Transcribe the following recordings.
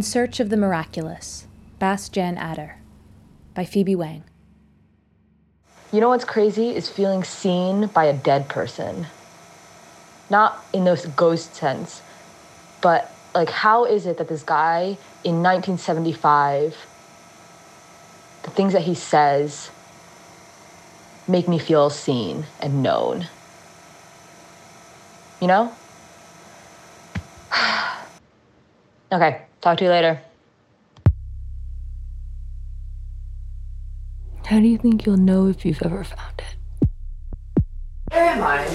In Search of the Miraculous, Bas Jan Ader, by Phoebe Wang. You know what's crazy is feeling seen by a dead person. Not in those ghost sense, but like how is it that this guy in 1975 the things that he says make me feel seen and known. You know? okay, talk to you later. How do you think you'll know if you've ever found it? Where am I?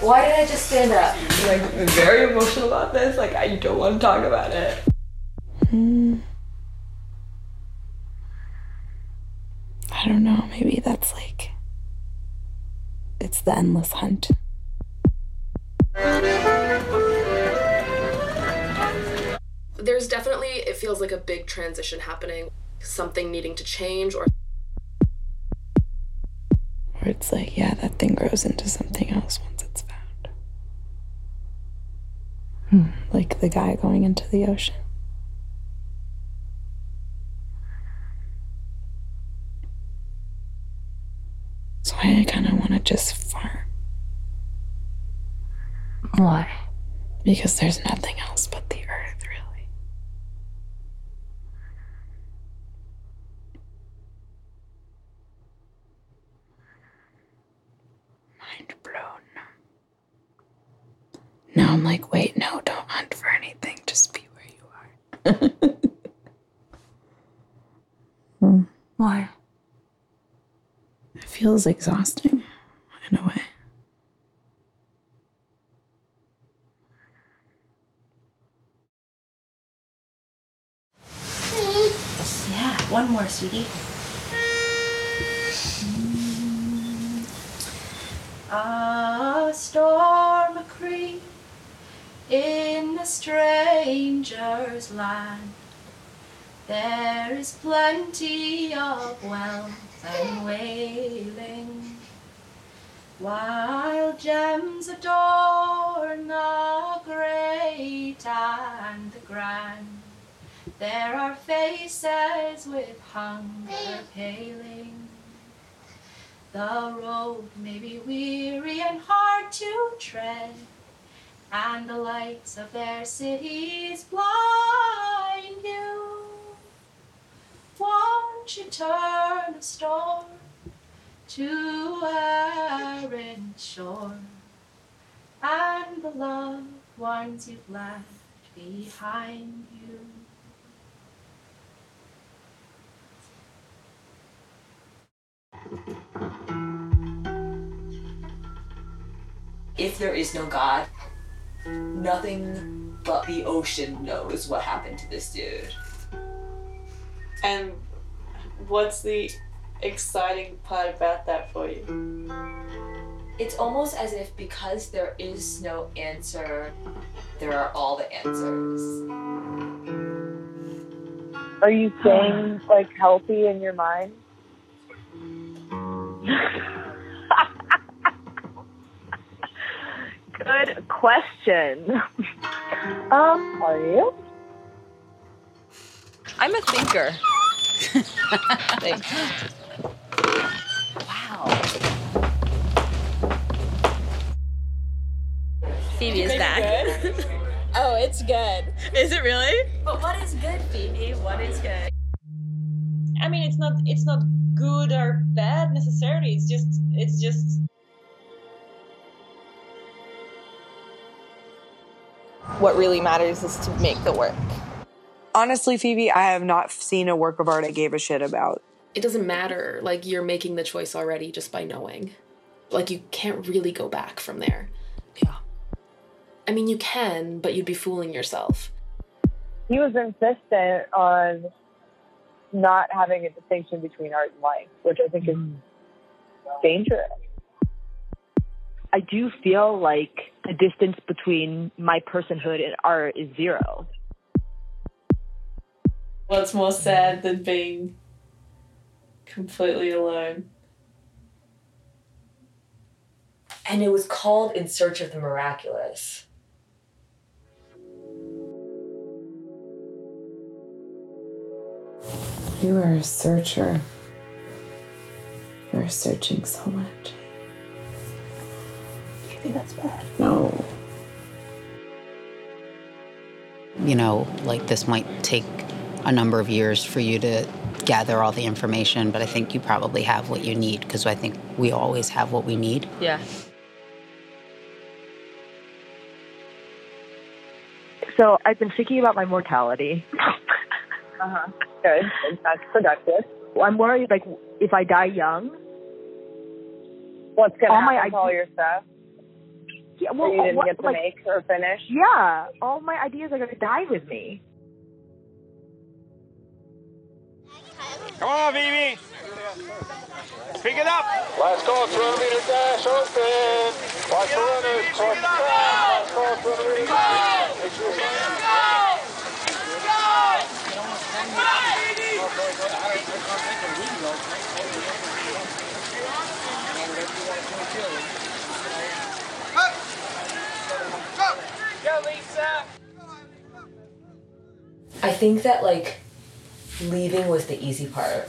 Why did I just stand up? Like, I'm very emotional about this. Like, I don't want to talk about it. Hmm. I don't know. Maybe that's like. It's the endless hunt. There's definitely, it feels like a big transition happening, something needing to change or. Where it's like, yeah, that thing grows into something else once it's found. Hmm. Like the guy going into the ocean. So I kind of want to just farm. Why? Because there's nothing else but the earth, really. Mind blown. Now I'm like, wait, no, don't hunt for anything. Just be where you are. Hmm. Why? It feels exhausting in a way. Yeah, one more, sweetie. A storm a creep in a stranger's land. There is plenty of wealth and wailing, while gems adorn the great and the grand. There are faces with hunger paling. The road may be weary and hard to tread, and the lights of their cities blind you. Won't you turn a storm to arid shore, and the loved ones you've left behind you? if there is no God, nothing but the ocean knows what happened to this dude. And what's the exciting part about that for you? It's almost as if because there is no answer, there are all the answers. Are you staying like healthy in your mind? Good question. um, are you? I'm a thinker. Thanks. Wow. Phoebe is back. oh, it's good. Is it really? But what is good, Phoebe? What is good? I mean, it's not it's not good or bad necessarily. It's just it's just What really matters is to make the work. Honestly, Phoebe, I have not seen a work of art I gave a shit about. It doesn't matter. Like, you're making the choice already just by knowing. Like, you can't really go back from there. Yeah. I mean, you can, but you'd be fooling yourself. He was insistent on not having a distinction between art and life, which I think is mm. dangerous. I do feel like the distance between my personhood and art is zero. what's more sad than being completely alone. And it was called In Search of the Miraculous. You are a searcher. You are searching so much. You think that's bad? No. You know, like this might take a number of years for you to gather all the information, but I think you probably have what you need because I think we always have what we need. Yeah. So I've been thinking about my mortality. uh-huh. Good. That's productive. I'm worried, like, if I die young. What's gonna happen my to all your stuff? Yeah, that well, you oh, didn't what- get to like- make or finish? Yeah, all my ideas are gonna die with me. Come on, Phoebe. Pick it up. Last call, 200 meter dash open. Watch the runners. Cross the track. Last call, 200 meter dash. Make sure you Go, Lisa. I think that like leaving was the easy part.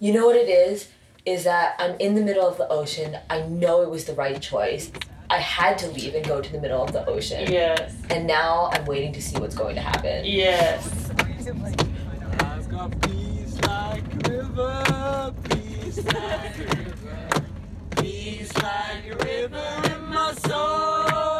You know what it is? Is that I'm in the middle of the ocean. I know it was the right choice. I had to leave and go to the middle of the ocean. Yes. And now I'm waiting to see what's going to happen. Yes. I've got peace like river, peace like river, peace like river in my soul.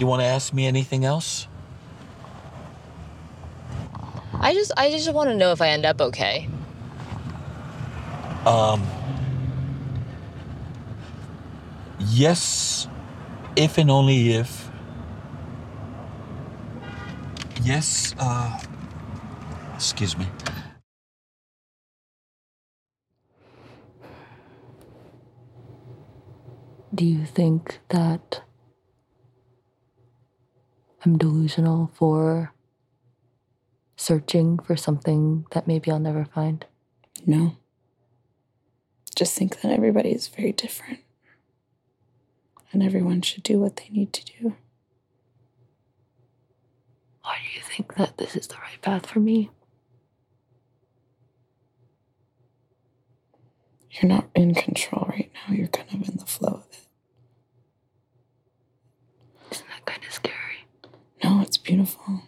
You want to ask me anything else? I just I just want to know if I end up okay. Um. Yes, if and only if. Yes, uh. Excuse me. Do you think that I'm delusional for searching for something that maybe I'll never find? No. Just think that everybody is very different. And everyone should do what they need to do. Why do you think that this is the right path for me? You're not in control right now. You're kind of in the flow of it. Isn't that kind of scary? No, it's beautiful.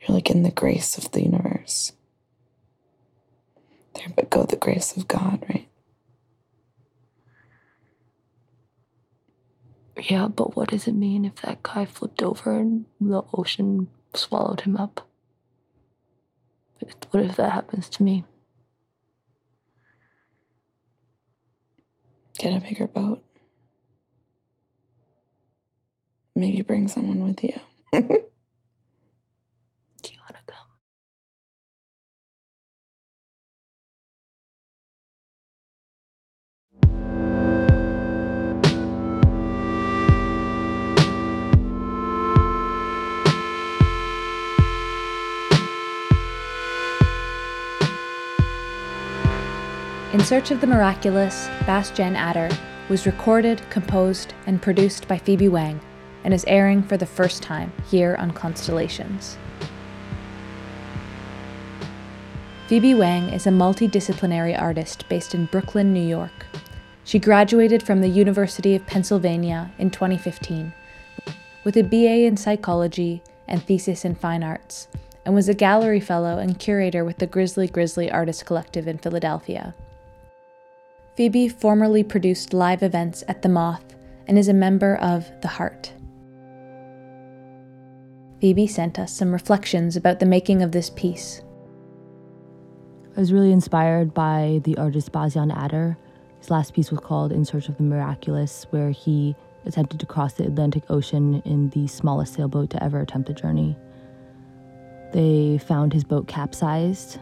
You're like in the grace of the universe. There but go the grace of God, right? Yeah, but what does it mean if that guy flipped over and the ocean swallowed him up? What if that happens to me? Get a bigger boat. Maybe bring someone with you. Do you want to come? In Search of the Miraculous, Bas Jan Ader was recorded, composed, and produced by Phoebe Wang and is airing for the first time here on Constellations. Phoebe Wang is a multidisciplinary artist based in Brooklyn, New York. She graduated from the University of Pennsylvania in 2015 with a BA in psychology and thesis in fine arts, and was a gallery fellow and curator with the Grizzly Grizzly Artist Collective in Philadelphia. Phoebe formerly produced live events at The Moth and is a member of The Heart. Phoebe sent us some reflections about the making of this piece. I was really inspired by the artist Bas Jan Ader. His last piece was called In Search of the Miraculous, where he attempted to cross the Atlantic Ocean in the smallest sailboat to ever attempt the journey. They found his boat capsized.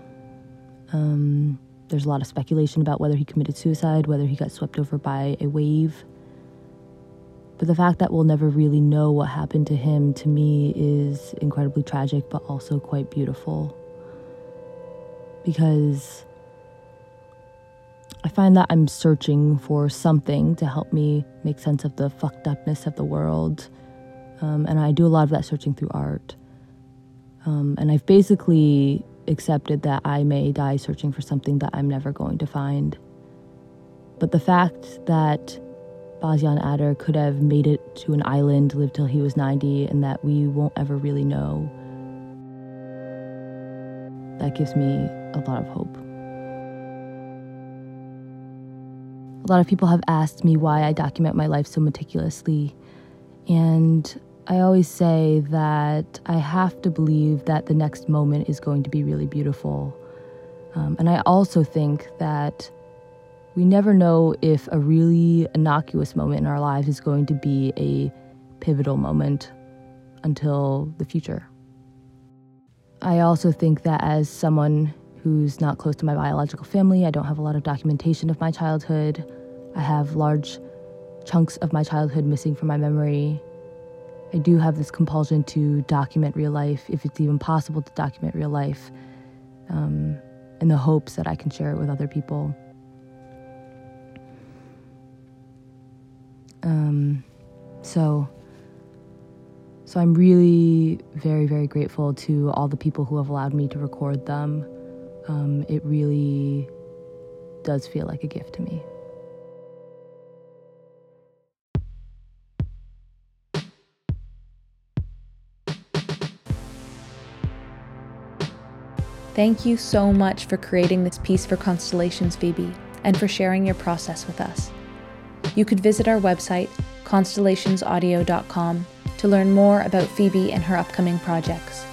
Um, there's a lot of speculation about whether he committed suicide, whether he got swept over by a wave. But the fact that we'll never really know what happened to him to me is incredibly tragic, but also quite beautiful. Because I find that I'm searching for something to help me make sense of the fucked upness of the world. Um, and I do a lot of that searching through art. Um, and I've basically accepted that I may die searching for something that I'm never going to find. But the fact that Bas Jan Ader could have made it to an island, lived till he was 90, and that we won't ever really know, that gives me a lot of hope. A lot of people have asked me why I document my life so meticulously, and I always say that I have to believe that the next moment is going to be really beautiful. Um, and I also think that we never know if a really innocuous moment in our lives is going to be a pivotal moment until the future. I also think that as someone who's not close to my biological family, I don't have a lot of documentation of my childhood. I have large chunks of my childhood missing from my memory. I do have this compulsion to document real life, if it's even possible to document real life, um, in the hopes that I can share it with other people. Um, so, so I'm really very, very grateful to all the people who have allowed me to record them. Um, it really does feel like a gift to me. Thank you so much for creating this piece for Constellations, Phoebe, and for sharing your process with us. You could visit our website, constellationsaudio.com, to learn more about Phoebe and her upcoming projects.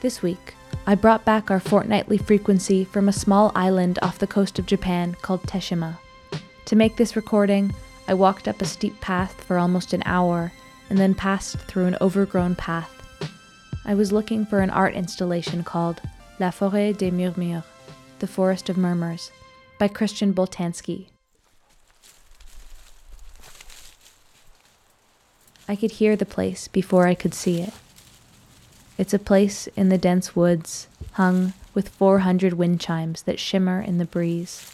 This week, I brought back our fortnightly frequency from a small island off the coast of Japan called Teshima. To make this recording, I walked up a steep path for almost an hour and then passed through an overgrown path. I was looking for an art installation called La Forêt des Murmures, The Forest of Murmurs, by Christian Boltanski. I could hear the place before I could see it. It's a place in the dense woods, hung with 400 wind chimes that shimmer in the breeze.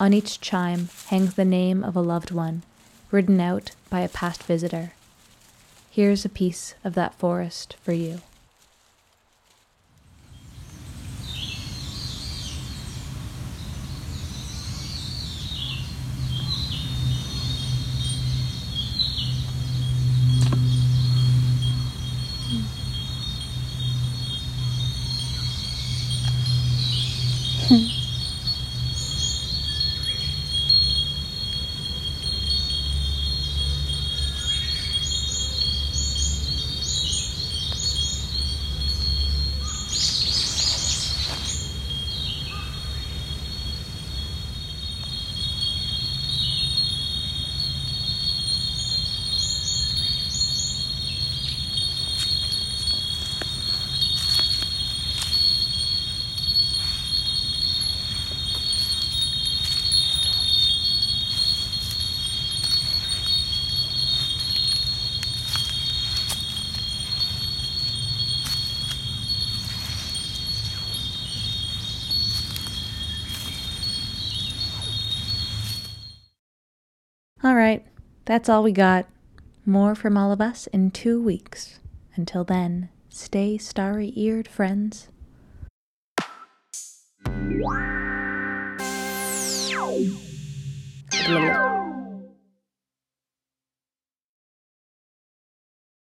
On each chime hangs the name of a loved one, written out by a past visitor. Here's a piece of that forest for you. All right, that's all we got. More from all of us in two weeks. Until then, stay starry eared, friends.